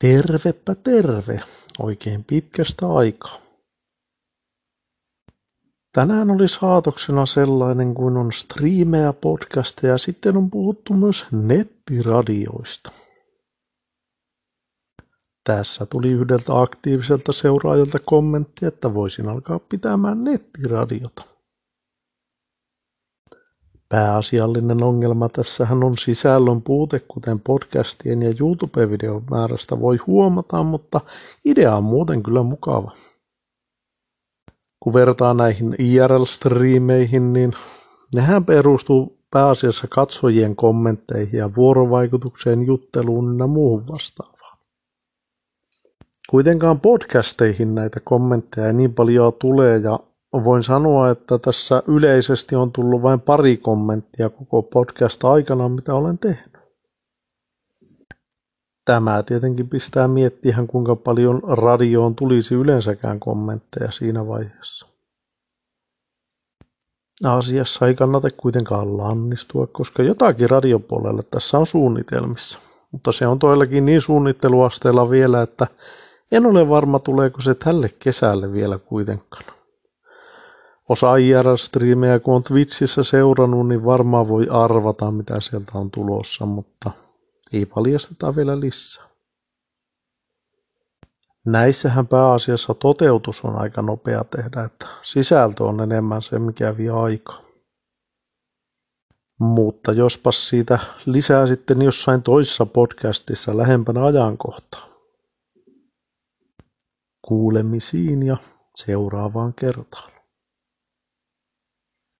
Tervepä terve, oikein pitkästä aikaa. Tänään oli saatoksena sellainen kuin on striimejä, podcasteja ja sitten on puhuttu myös nettiradioista. Tässä tuli yhdeltä aktiiviselta seuraajalta kommentti, että voisin alkaa pitämään nettiradiota. Pääasiallinen ongelma tässähän on sisällön puute, kuten podcastien ja YouTube-videon määrästä voi huomata, mutta idea on muuten kyllä mukava. Kun vertaa näihin IRL-striimeihin, niin nehän perustuu pääasiassa katsojien kommentteihin ja vuorovaikutukseen, jutteluun ja muuhun vastaavaan. Kuitenkaan podcasteihin näitä kommentteja niin paljon tulee ja voin sanoa, että tässä yleisesti on tullut vain pari kommenttia koko podcast aikana, mitä olen tehnyt. Tämä tietenkin pistää miettiä, kuinka paljon radioon tulisi yleensäkään kommentteja siinä vaiheessa. Asiassa ei kannata kuitenkaan lannistua, koska jotakin radiopuolelle tässä on suunnitelmissa. Mutta se on toillakin niin suunnitteluasteella vielä, että en ole varma tuleeko se tälle kesälle vielä kuitenkaan. Osa IRL-striimejä, kun on Twitchissä seurannut, niin varmaan voi arvata, mitä sieltä on tulossa, mutta ei paljasteta vielä lisää. Näissähän pääasiassa toteutus on aika nopea tehdä, että sisältö on enemmän se, mikä vie aikaa. Mutta jospas siitä lisää sitten jossain toisessa podcastissa lähempänä ajankohtaa. Kuulemisiin ja seuraavaan kertaan.